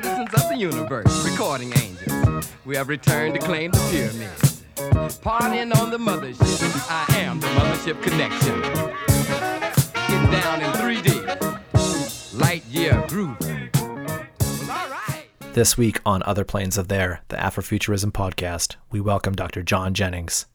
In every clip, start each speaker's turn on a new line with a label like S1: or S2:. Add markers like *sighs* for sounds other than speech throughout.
S1: Citizens of the universe, recording angels. We have returned to claim the pyramids. Partying on the mothership. I am the mothership connection. Getting down in 3D. Light year right.
S2: This week on Other Planes of There, the Afrofuturism podcast, we welcome Dr. John Jennings.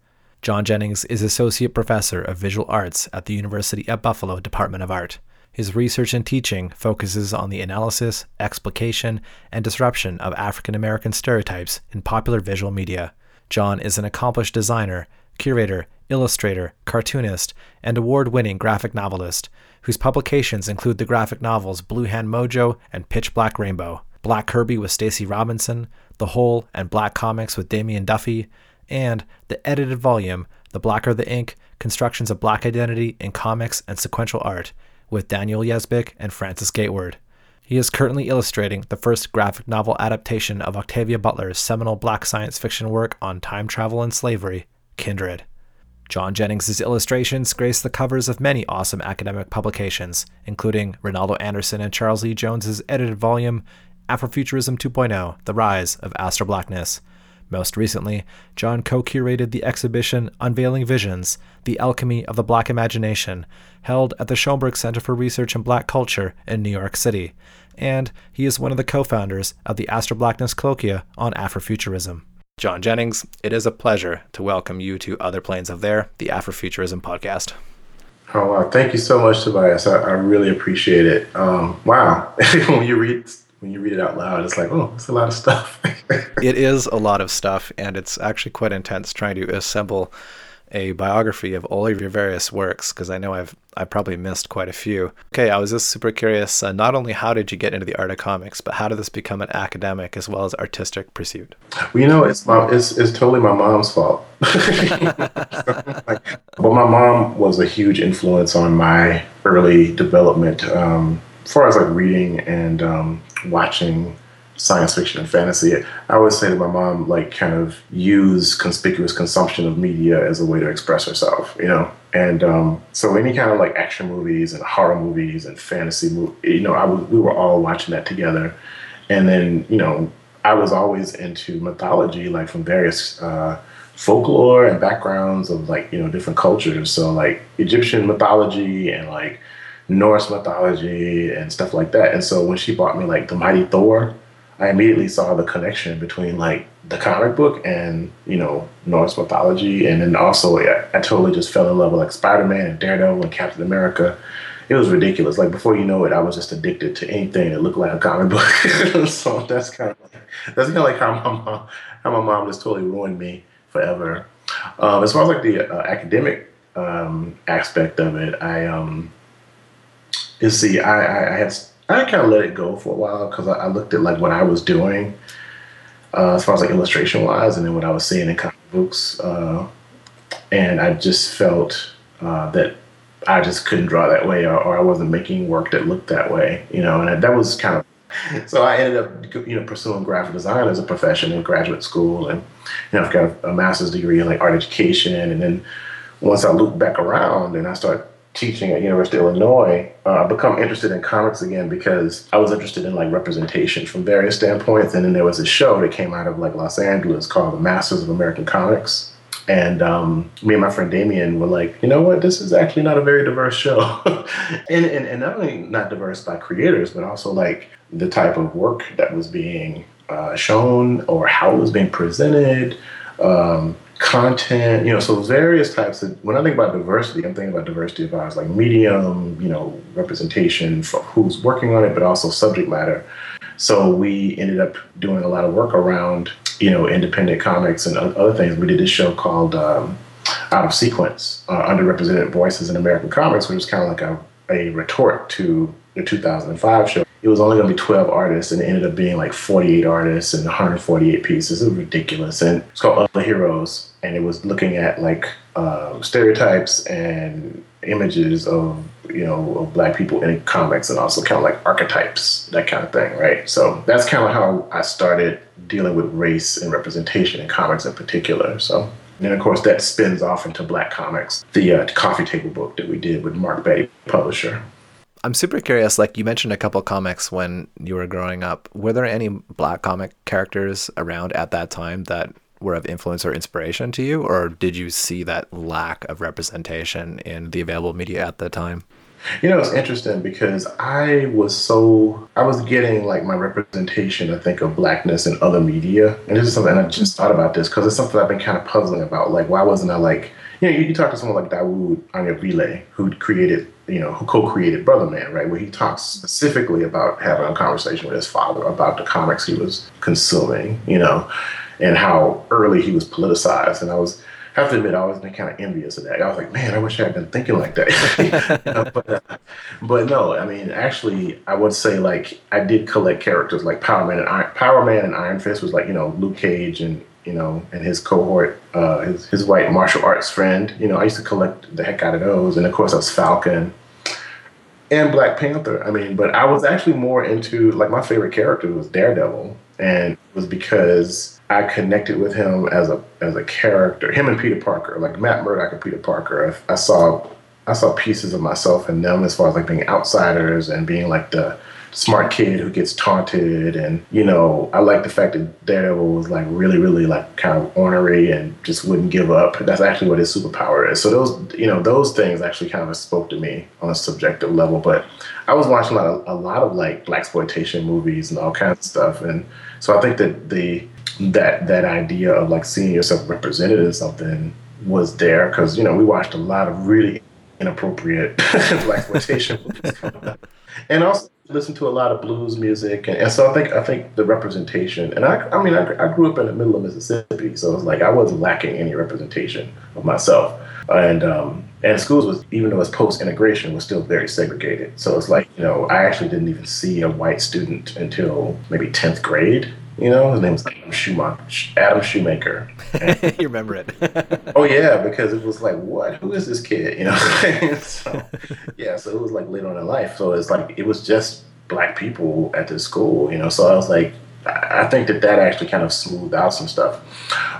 S2: John Jennings is Associate Professor of Visual Arts at the University at Buffalo Department of Art. His research and teaching focuses on the analysis, explication, and disruption of African American stereotypes in popular visual media. John is an accomplished designer, curator, illustrator, cartoonist, and award winning graphic novelist, whose publications include the graphic novels Blue Hand Mojo and Pitch Black Rainbow, Black Kirby with Stacey Robinson, The Hole and Black Comics with Damian Duffy, and the edited volume, The Blacker the Ink Constructions of Black Identity in Comics and Sequential Art, with Daniel Yesbick and Frances Gateward. He is currently illustrating the first graphic novel adaptation of Octavia Butler's seminal black science fiction work on time travel and slavery, Kindred. John Jennings' illustrations grace the covers of many awesome academic publications, including Reynaldo Anderson and Charles E. Jones's edited volume, Afrofuturism 2.0 The Rise of Astro Blackness. Most recently, John co curated the exhibition Unveiling Visions The Alchemy of the Black Imagination, held at the Schomburg Center for Research in Black Culture in New York City. And he is one of the co founders of the Astro Blackness Colloquia on Afrofuturism. John Jennings, it is a pleasure to welcome you to Other Planes of There, the Afrofuturism podcast.
S3: Oh wow! Thank you so much, Tobias. I, I really appreciate it. Um, wow, *laughs* when you read when you read it out loud, it's like, oh, it's a lot of stuff. *laughs*
S2: It is a lot of stuff, and it's actually quite intense trying to assemble a biography of all of your various works because I know I've I probably missed quite a few. Okay, I was just super curious. Uh, not only how did you get into the art of comics, but how did this become an academic as well as artistic pursuit?
S3: well, you know, it's my it's, it's totally my mom's fault. *laughs* like, well, my mom was a huge influence on my early development, um, as far as like reading and um, watching science fiction and fantasy. I always say to my mom, like, kind of use conspicuous consumption of media as a way to express herself, you know. And um, so any kind of like action movies and horror movies and fantasy you know, I was, we were all watching that together. And then, you know, I was always into mythology, like from various uh, folklore and backgrounds of like, you know, different cultures. So like Egyptian mythology and like Norse mythology and stuff like that. And so when she bought me like the Mighty Thor, I immediately saw the connection between like the comic book and you know Norse mythology, and then also I, I totally just fell in love with like Spider Man and Daredevil and Captain America. It was ridiculous. Like before you know it, I was just addicted to anything that looked like a comic book. *laughs* so that's kind of like, that's kind of like how my mom how my mom just totally ruined me forever. Um, as far as like the uh, academic um, aspect of it, I um, you see, I, I, I had I kind of let it go for a while because I, I looked at like what I was doing uh, as far as like illustration wise, and then what I was seeing in comic books, uh, and I just felt uh, that I just couldn't draw that way, or, or I wasn't making work that looked that way, you know, and that, that was kind of. So I ended up, you know, pursuing graphic design as a profession in graduate school, and you know, I've got a master's degree in like art education, and then once I looped back around and I started teaching at University of Illinois, uh, I become interested in comics again because I was interested in like representation from various standpoints. And then there was a show that came out of like Los Angeles called The Masters of American Comics. And um, me and my friend Damian were like, you know what, this is actually not a very diverse show. *laughs* and, and, and not only not diverse by creators, but also like the type of work that was being uh, shown or how it was being presented. Um, content, you know, so various types of, when I think about diversity, I'm thinking about diversity of ours, like medium, you know, representation for who's working on it, but also subject matter. So we ended up doing a lot of work around, you know, independent comics and other things. We did this show called um, Out of Sequence, uh, Underrepresented Voices in American Comics, which was kind of like a, a retort to the 2005 show. It was only going to be 12 artists and it ended up being like 48 artists and 148 pieces. It was ridiculous. And it's called Other Heroes. And it was looking at like uh, stereotypes and images of, you know, of black people in comics and also kind of like archetypes, that kind of thing, right? So that's kind of how I started dealing with race and representation in comics in particular. So and then, of course, that spins off into Black Comics, the uh, coffee table book that we did with Mark Batty, publisher.
S2: I'm super curious. Like you mentioned a couple comics when you were growing up. Were there any black comic characters around at that time that were of influence or inspiration to you, or did you see that lack of representation in the available media at the time?
S3: You know, it's interesting because I was so I was getting like my representation, I think, of blackness in other media, and this is something I just thought about this because it's something I've been kind of puzzling about. Like, why wasn't I like, you know, you, you talk to someone like Dawud Anyabwile, who created, you know, who co-created Brother Man, right, where he talks specifically about having a conversation with his father about the comics he was consuming, you know, and how early he was politicized, and I was I have to admit, I was kind of envious of that. I was like, man, I wish I had been thinking like that. *laughs* You know, *laughs* but, uh, but no, I mean, actually, I would say like I did collect characters like Power Man and Iron, Power Man and Iron Fist was like you know Luke Cage and you know and his cohort, uh, his his white martial arts friend. You know, I used to collect the heck out of those, and of course, I was Falcon and Black Panther. I mean, but I was actually more into like my favorite character was Daredevil, and it was because I connected with him as a as a character. Him and Peter Parker, like Matt Murdock and Peter Parker. I, I saw I saw pieces of myself in them as far as like being outsiders and being like the smart kid who gets taunted and you know i like the fact that daredevil was like really really like kind of ornery and just wouldn't give up. That's actually what his superpower is. So those you know those things actually kind of spoke to me on a subjective level. But i was watching a lot of, a lot of like blaxploitation movies and all kinds of stuff. And so i think that the that that idea of like seeing yourself represented in something was there because you know we watched a lot of really inappropriate *laughs* blaxploitation movies. *laughs* And also listen to a lot of blues music and, and, so I think I think the representation and I I mean I, I grew up in the middle of Mississippi so it's like I wasn't lacking any representation of myself. And um and schools was even though it's post integration was still very segregated. So it's like you know I actually didn't even see a white student until maybe 10th grade you know, his name's Adam Schumacher. Adam Shoemaker. *laughs*
S2: you remember it? *laughs*
S3: oh yeah, because it was like, what? Who is this kid? You know. *laughs* so, yeah, so it was like later on in life. So it's like it was just black people at the school. You know, so I was like, I think that that actually kind of smoothed out some stuff.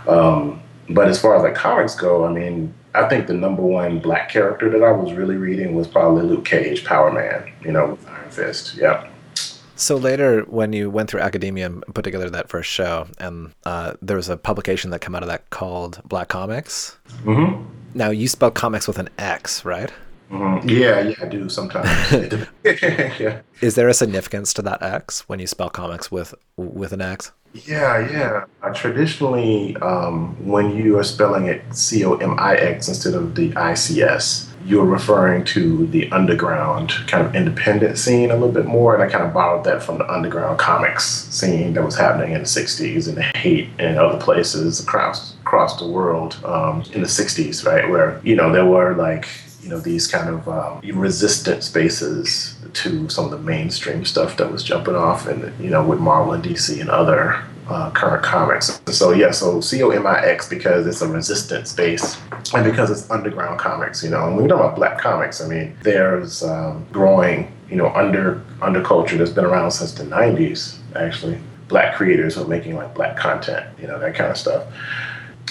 S3: Um, but as far as like comics go, I mean, I think the number one black character that I was really reading was probably Luke Cage, Power Man. You know, with Iron Fist. Yeah.
S2: So later, when you went through academia and put together that first show, and uh, there was a publication that came out of that called Black Comics.
S3: Mm-hmm.
S2: Now you spell comics with an X, right?
S3: Mm-hmm. Yeah, yeah, I do sometimes. *laughs* yeah.
S2: Is there a significance to that X when you spell comics with with an X?
S3: Yeah, yeah. Uh, traditionally, um, when you are spelling it C O M I X instead of the I C S, you're referring to the underground kind of independent scene a little bit more. And I kind of borrowed that from the underground comics scene that was happening in the 60s and the hate in other places across across the world um, in the 60s, right? Where, you know, there were like, you know, these kind of um, resistant spaces to some of the mainstream stuff that was jumping off and, you know, with Marvel and DC and other uh, current comics. So yeah, so C O M I X because it's a resistant space and because it's underground comics. You know, and when we talk about black comics, I mean there's um, growing you know under underculture that's been around since the '90s. Actually, black creators are making like black content. You know that kind of stuff.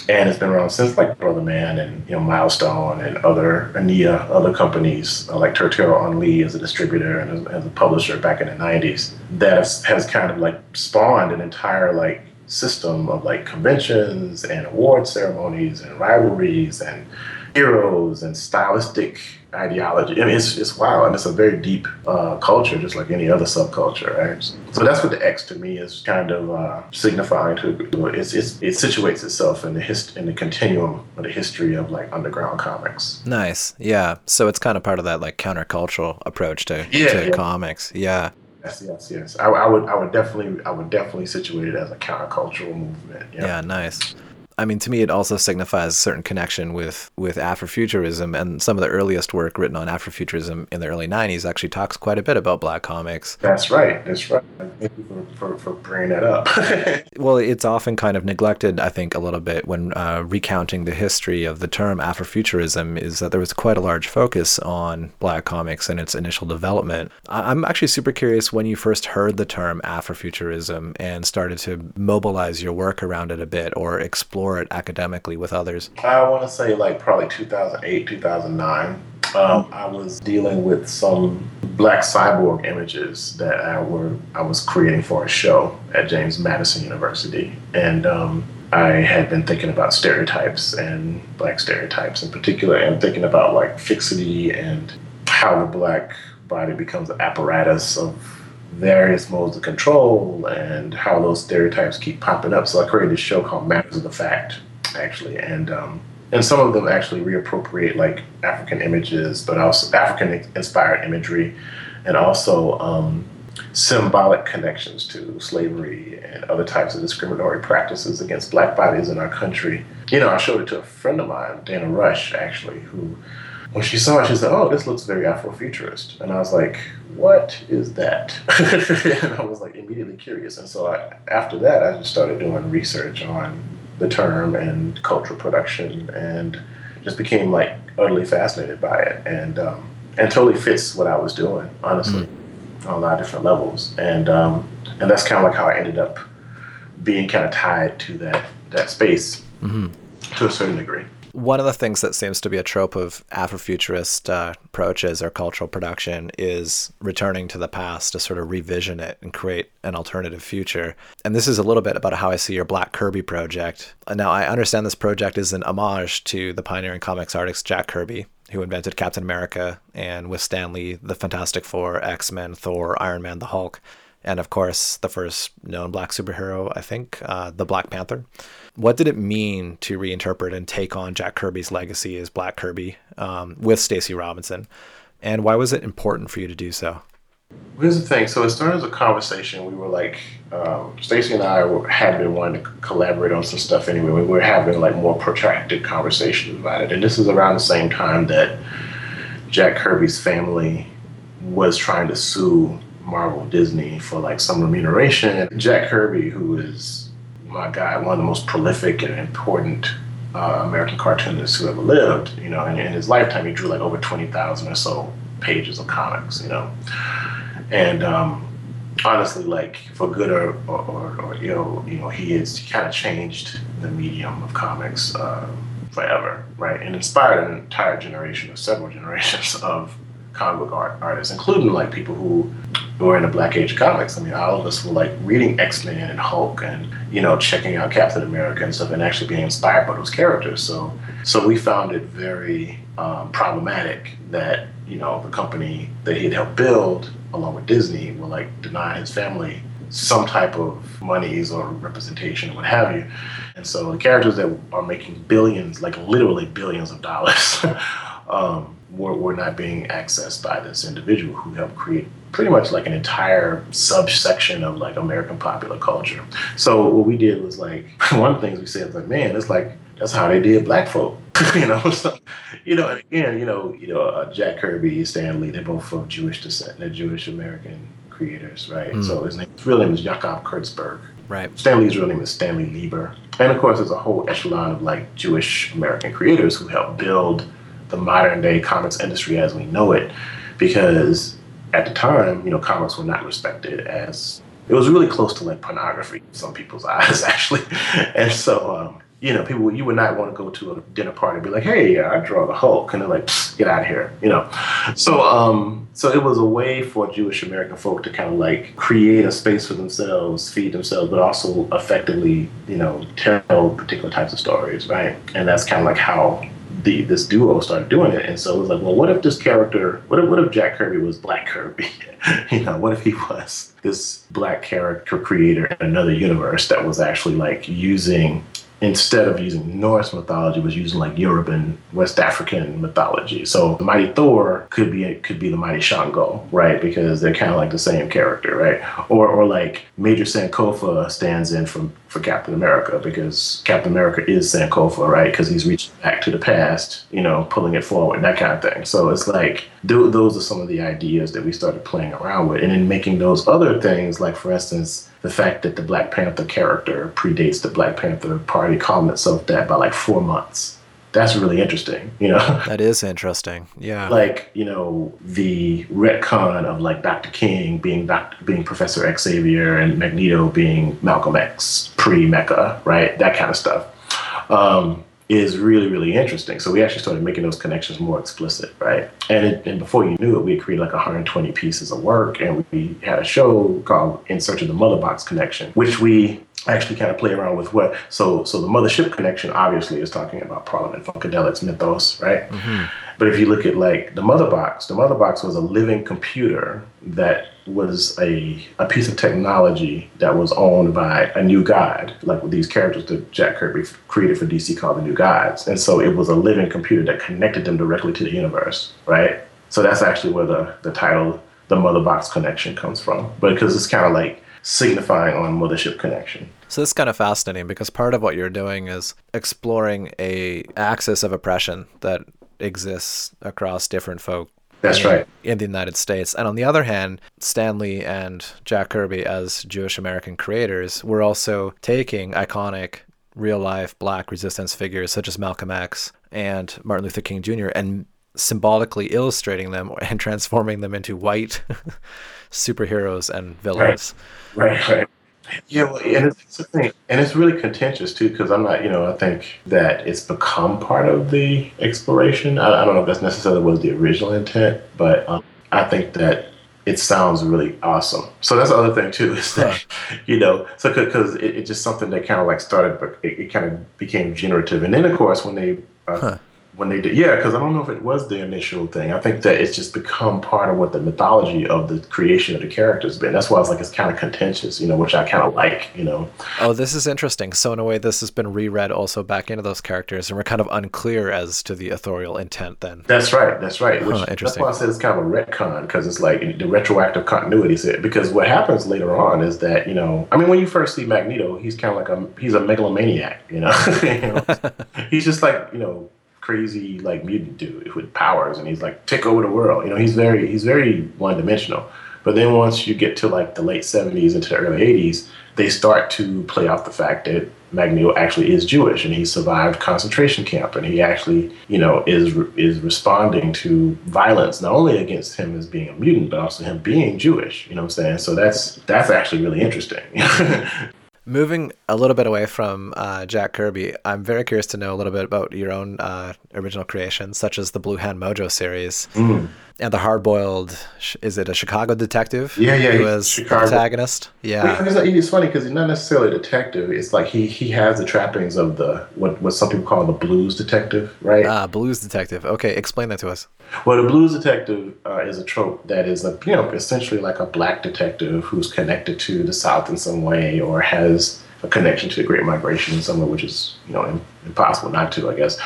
S3: And it's been around since like Brother Man and you know Milestone and other Ania, other companies uh, like Turtel Onli as a distributor and as, as, a publisher back in the '90s. That has, has kind of like spawned an entire like system of like conventions and award ceremonies and rivalries and heroes and stylistic ideology. I mean, it's, it's wild and it's a very deep uh, culture, just like any other subculture, right? So that's what the X to me is kind of uh, signifying to. It's, it's, it situates itself in the hist- in the continuum of the history of like underground comics.
S2: Nice, yeah. So it's kind of part of that like countercultural approach to,
S3: yeah,
S2: to
S3: yeah.
S2: comics, yeah.
S3: Yes, yes, yes. I, I, would, I would definitely, I would definitely situate it as a countercultural movement.
S2: Yeah, yeah nice. I mean, to me, it also signifies a certain connection with with Afrofuturism, and some of the earliest work written on Afrofuturism in the early '90s actually talks quite a bit about Black comics.
S3: That's right. That's right. Thank you for, for, for bringing that up. *laughs*
S2: Well, it's often kind of neglected, I think, a little bit when uh, recounting the history of the term Afrofuturism. Is that there was quite a large focus on Black comics and its initial development. I- I'm actually super curious when you first heard the term Afrofuturism and started to mobilize your work around it a bit or explore it academically with others.
S3: I want to say like probably 2008, 2009. Um, I was dealing with some black cyborg images that I were I was creating for a show at James Madison University, and um, I had been thinking about stereotypes and black stereotypes in particular, and thinking about like fixity and how the black body becomes an apparatus of various modes of control and how those stereotypes keep popping up. So I created a show called Matters of the Fact, actually, and um, and some of them actually reappropriate like African images, but also African inspired imagery, and also um, symbolic connections to slavery and other types of discriminatory practices against black bodies in our country. You know, I showed it to a friend of mine, Dana Rush, actually, who when she saw it, she said, "Oh, this looks very Afrofuturist," and I was like, "What is that?" *laughs* and I was like immediately curious, and so I, after that, I just started doing research on the term and cultural production, and just became like utterly fascinated by it, and um, and totally fits what I was doing, honestly, on a lot of different levels, and um, and that's kind of like how I ended up being kind of tied to that that space to a certain degree.
S2: One of the things that seems to be a trope of Afrofuturist uh, approaches or cultural production is returning to the past to sort of revision it and create an alternative future. And this is a little bit about how I see your Black Kirby project. Uh, Now, I understand this project is an homage to the pioneering comics artist Jack Kirby, who invented Captain America and with Stan Lee, the Fantastic Four, X Men, Thor, Iron Man, the Hulk and of course the first known black superhero i think uh, the black panther what did it mean to reinterpret and take on jack kirby's legacy as black kirby um, with stacey robinson and why was it important for you to do so
S3: Here's the thing. So it started as a conversation. We were like, um, Stacey and I had been wanting to collaborate on some stuff anyway. We were having like more protracted conversations about it. And this is around the same time that Jack Kirby's family was trying to sue Marvel Disney for like some remuneration. Jack Kirby, who is my guy, one of the most prolific and important uh, American cartoonists who ever lived, you know, and in his lifetime he drew like over 20,000 or so pages of comics, you know. And um, honestly, like for good or, or, or, or ill, you know, he has kind of changed the medium of comics uh, forever, right? And inspired an entire generation or several *laughs* generations of comic book art, artists, including like people who were in the Black Age comics. I mean, all of us were like reading X Men and Hulk, and you know, checking out Captain America and stuff, and actually being inspired by those characters. So, so we found it very um, problematic that you know the company that he had helped build, along with Disney, will like deny his family some type of monies or representation or what have you. And so the characters that are making billions, like literally billions of dollars, *laughs* um, were, were not being accessed by this individual who helped create pretty much like an entire subsection of like American popular culture. So what we did was like *laughs* one of the things we said was like, man, it's like that's how they did black folk, *laughs* you know. *laughs* So, you know, and again, you know, you know, uh, Jack Kirby, Stan Lee, they're both of Jewish descent. They're Jewish American creators, right? So his name, his real name is Jacob Kurtzberg.
S2: right
S3: Stan Lee's real name is Stanley Lieber. And of course, there's a whole echelon of like Jewish American creators who helped build the modern day comics industry as we know it. Because at the time, you know, comics were not respected as it was really close to like pornography in some people's *laughs* eyes, actually. And so, um, you know, people you would not want to go to a dinner party and be like, "Hey, I draw the Hulk," and they're like, "Get out of here," you know. So, um, so it was a way for Jewish American folk to kind of like create a space for themselves, feed themselves, but also effectively, you know, tell particular types of stories, right? And that's kind of like how the this duo started doing it. And so it was like, well, what if this character, what if what if Jack Kirby was Black Kirby? *laughs* you know, what if he was this black character creator in another universe that was actually like using instead of using Norse mythology, was using like Yoruban, West African mythology. So the mighty Thor could be could be the mighty Shango, right? Because they're kind of like the same character, right? Or or like Major Sankofa stands in from for Captain America because Captain America is Sankofa, right? Because he's reaching back to the past, you know, pulling it forward, that kind of thing. So it's like th- those are some of the ideas that we started playing around with, and then making those other things, like for instance, the fact that the Black Panther character predates the Black Panther Party, calling itself that by like four months. That's really interesting, you know. *laughs*
S2: That is interesting. Yeah.
S3: like you know the retcon of like Dr. King being Dr. being Professor Xavier and Magneto being Malcolm X pre Mecca, right? That kind of stuff um, is really really interesting. So we actually started making those connections more explicit, right? And it, and before you knew it, we had created like 120 pieces of work, and we had a show called In Search of the Mother Box Connection, which we actually kind of play around with what so so the mothership connection obviously is talking about parliament funkadelics mythos right? Mm-hmm. But if you look at like the mother box the mother box was a living computer that was a, a piece of technology that was owned by a new god. Like these characters that jack kirby created for dc called the new gods. And so it was a living computer that connected them directly to the universe right? So that's actually where the, the title the mother box connection comes from. But because it's kind of like signifying on mothership connection
S2: So this is kind of fascinating because part of what you're doing is exploring a axis of oppression that exists across different folk.
S3: That's
S2: in,
S3: right.
S2: In the United States. And on the other hand, Stan Lee and Jack Kirby as Jewish American creators were also taking iconic real life black resistance figures such as Malcolm X and Martin Luther King Jr. and symbolically illustrating them and transforming them into white *laughs* superheroes and villains.
S3: Right, right. Yeah, well, and it's, and it's really contentious too, because I'm not, you know, I think that it's become part of the exploration. I, I don't know if that's necessarily was the original intent, but um, I think that it sounds really awesome. So that's the other thing too, *laughs* is that, you know, so because it, it's just something that kind of like started, but it, it kind of became generative, and then of course when they. Uh, When they did, yeah, because I don't know if it was the initial thing. I think that it's just become part of what the mythology of the creation of the characters been. That's why it's like it's kind of contentious, you know, which I kind of like, you know.
S2: Oh, this is interesting. So in a way, this has been reread also back into those characters, and we're kind of unclear as to the authorial intent. Then
S3: That's right. That's right. Which,
S2: Huh,
S3: that's why I said it's kind of a retcon because it's like the retroactive continuity. Because what happens later on is that you know, I mean, when you first see Magneto, he's kind of like a he's a megalomaniac. You know, *laughs* You know? *laughs* he's just like you know crazy like mutant dude with powers, and he's like take over the world. You know, he's very he's very one dimensional. But then once you get to like the late seventies into the early eighties, they start to play off the fact that Magneto actually is Jewish and he survived concentration camp and he actually, you know, is is responding to violence not only against him as being a mutant but also him being Jewish. You know what I'm saying? So that's that's actually really interesting. *laughs*
S2: moving a little bit away from uh, Jack Kirby, I'm very curious to know a little bit about your own uh, original creations, such as the Blue Hand Mojo series
S3: Mm.
S2: And the hard boiled Is it a Chicago detective?
S3: Yeah, yeah,
S2: Who was
S3: Chicago.
S2: protagonist? Yeah.
S3: It's, not- it's funny because he's not necessarily a detective. It's like he he has the trappings of the what what some people call the blues detective, right?
S2: Ah, blues detective. Okay, explain that to us.
S3: Well, the blues detective uh, is a trope that is a you know essentially like a black detective who's connected to the South in some way or has a connection to the Great Migration in some way, which is you know impossible not to, I guess.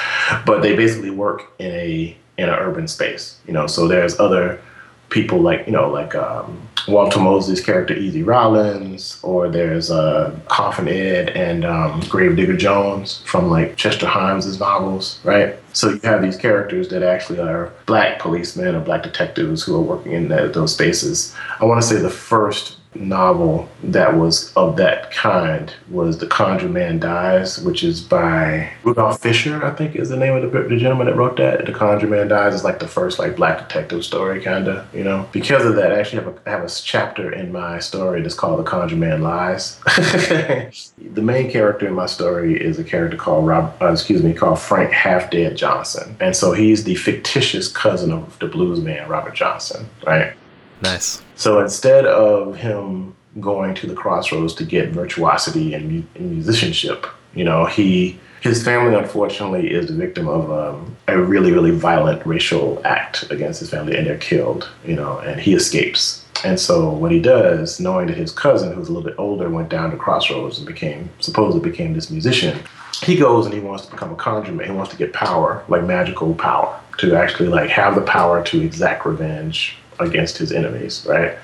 S3: But they basically work in a in an urban space, you know. So there's other people like you know like um, Walter Mosley's character Easy Rawlins, or there's uh, Coffin Ed and um, Gravedigger Jones from like Chester Himes' novels, right? So you have these characters that actually are black policemen or black detectives who are working in that, those spaces. I want to say the first novel that was of that kind was The Conjure Man Dies, which is by Rudolph Fisher, I think is the name of the, the gentleman that wrote that. The Conjure Man Dies is like the first like black detective story, kind of, you know. Because of that, I actually have a, I have a chapter in my story that's called The Conjure Man Lies. *laughs* the main character in my story is a character called Rob, uh, excuse me, called Frank Half Dead Johnson, and so he's the fictitious cousin of the blues man Robert Johnson, right?
S2: Nice.
S3: So instead of him going to the crossroads to get virtuosity and, and musicianship, you know, he his family unfortunately is the victim of um, a really really violent racial act against his family, and they're killed. You know, and he escapes. And so what he does, knowing that his cousin, who's a little bit older, went down to crossroads and became supposedly became this musician, he goes and he wants to become a conjurer. He wants to get power, like magical power, to actually like have the power to exact revenge against his enemies, right?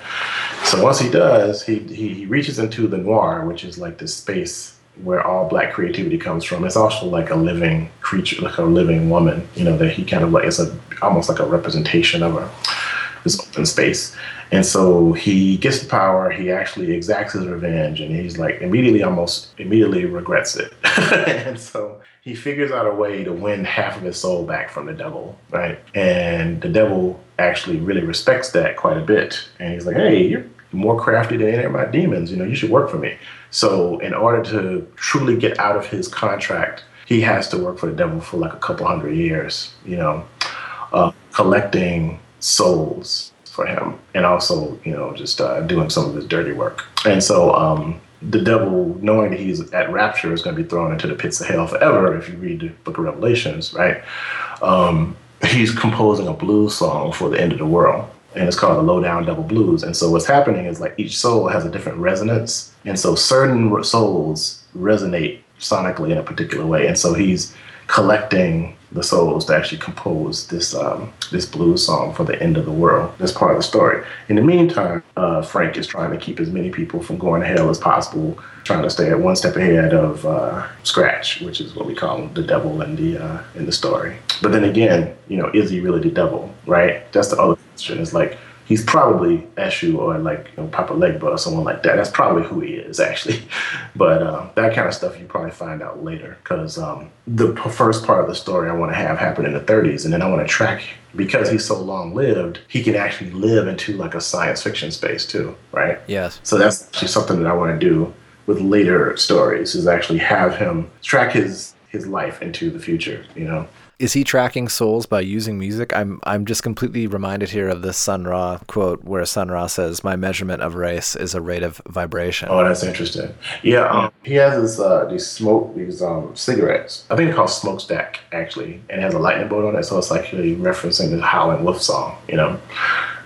S3: So once he does, he, he he reaches into the noir, which is like this space where all black creativity comes from. It's also like a living creature, like a living woman. You know that he kind of like it's a almost like a representation of her this open space. And so he gets the power. He actually exacts his revenge, and he's like immediately, almost immediately regrets it. *laughs* and so he figures out a way to win half of his soul back from the devil, right? And the devil actually really respects that quite a bit. And he's like, "Hey, you're more crafty than any of my demons. You know, you should work for me." So in order to truly get out of his contract, he has to work for the devil for like a couple hundred years. You know, uh, collecting souls for him and also you know just uh, doing some of his dirty work and so um, the devil knowing that he's at rapture is going to be thrown into the pits of hell forever if you read the book of revelations right? Um, he's composing a blues song for the end of the world and it's called the low down devil blues. And so what's happening is like each soul has a different resonance and so certain souls resonate sonically in a particular way. And so he's collecting the souls to actually compose this um, this blues song for the end of the world. That's part of the story. In the meantime, uh, Frank is trying to keep as many people from going to hell as possible, trying to stay at one step ahead of uh, Scratch, which is what we call the devil in the uh, in the story. But then again, you know, is he really the devil? Right? That's the other question. Is like he's probably Eshu or like you know, Papa Legba or someone like that. That's probably who he is actually. *laughs* But uh, that kind of stuff you probably find out later because um, the p- first part of the story I want to have happen in the 30s, and then I want to track because he's so long lived, he can actually live into like a science fiction space too, right?
S2: Yes.
S3: So that's actually something that I want to do with later stories is actually have him track his his life into the future, you know.
S2: Is he tracking souls by using music? I'm I'm just completely reminded here of this Sun Ra quote where Sun Ra says, "My measurement of race is a rate of vibration."
S3: Oh, that's interesting. Yeah, um, he has this uh, these smoke these um, cigarettes. I think they're called smokestack actually, and it has a lightning bolt on it, so it's actually referencing the Howlin' Wolf song, you know.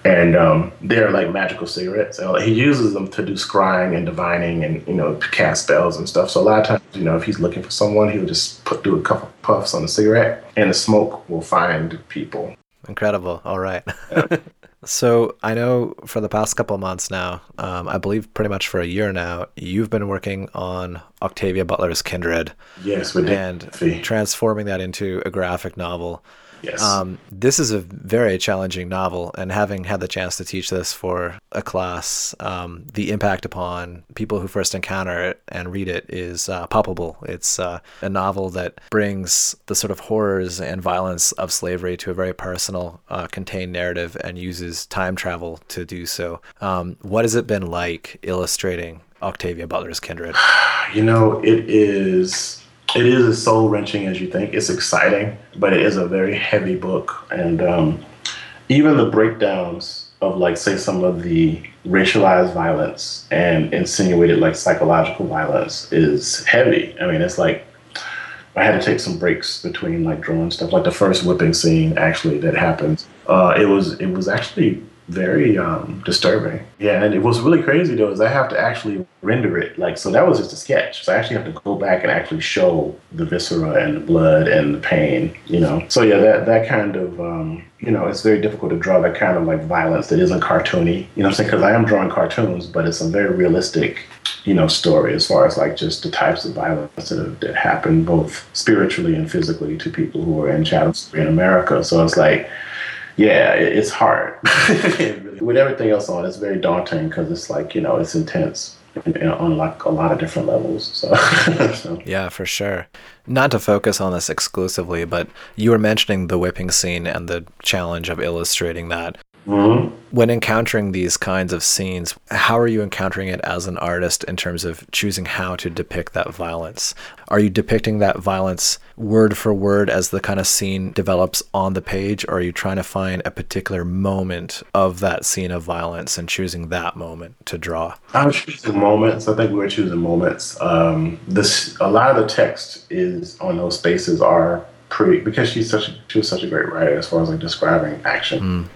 S3: And um, they're like magical cigarettes. And he uses them to do scrying and divining and you know to cast spells and stuff. So a lot of times, you know, if he's looking for someone, he'll just put do a couple puffs on the cigarette, and the smoke will find people.
S2: Incredible. All right. *laughs* so I know for the past couple of months now, um, I believe pretty much for a year now, you've been working on Octavia Butler's Kindred
S3: Yes, with
S2: and transforming that into a graphic novel.
S3: Yes.
S2: Um, this is a very challenging novel, and having had the chance to teach this for a class, um, the impact upon people who first encounter it and read it is uh, palpable. It's uh, a novel that brings the sort of horrors and violence of slavery to a very personal, uh, contained narrative and uses time travel to do so. Um, what has it been like illustrating Octavia Butler's Kindred? *sighs*
S3: You know, it is it is as soul wrenching as you think. It's exciting, but it is a very heavy book, and um, even the breakdowns of like say some of the racialized violence and insinuated like psychological violence is heavy. I mean, it's like I had to take some breaks between like drawing stuff. Like the first whipping scene actually that happened, uh, it was it was actually very um, disturbing. Yeah, and it was really crazy though is I have to actually render it like so that was just a sketch. So I actually have to go back and actually show the viscera and the blood and the pain. You know, so yeah, that that kind of um, you know it's very difficult to draw that kind of like violence that isn't cartoony. You know, I'm saying because I am drawing cartoons, but it's a very realistic you know story as far as like just the types of violence that, that happen both spiritually and physically to people who are in chattel in America. So it's like yeah, it, it's hard. *laughs* With everything else on, it's very daunting because it's like you know it's intense on like a lot of different levels. So, *laughs* so
S2: Yeah, for sure. Not to focus on this exclusively, but you were mentioning the whipping scene and the challenge of illustrating that.
S3: Mhm.
S2: When encountering these kinds of scenes, how are you encountering it as an artist in terms of choosing how to depict that violence? Are you depicting that violence word for word as the kind of scene develops on the page, or are you trying to find a particular moment of that scene of violence and choosing that moment to draw?
S3: I was choosing moments. I think we were choosing moments. Um, this a lot of the text is on those spaces are pretty because she's such a, she was such a great writer as far as like describing action.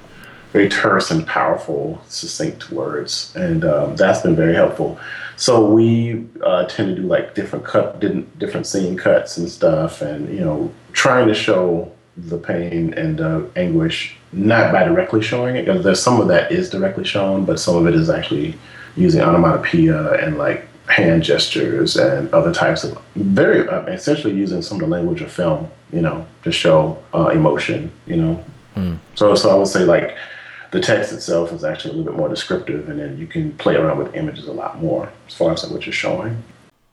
S3: Very terse and powerful, succinct words, and um, that's been very helpful. So we uh, tend to do like different cut, different, different scene cuts and stuff, and you know, trying to show the pain and the anguish, not by directly showing it, because there's some of that is directly shown, but some of it is actually using onomatopoeia and like hand gestures and other types of very uh, essentially using some of the language of film, you know, to show uh, emotion, you know. So, so I would say like the text itself is actually a little bit more descriptive, and then you can play around with images a lot more as far as what you're showing.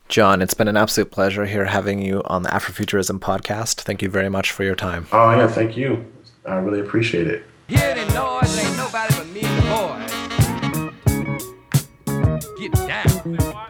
S2: John, it's been an absolute pleasure here having you on the Afrofuturism podcast. Thank you very much for your time.
S3: Oh yeah, thank you. I really appreciate it.
S1: Hear the noise, ain't nobody but me and the boys. Get down.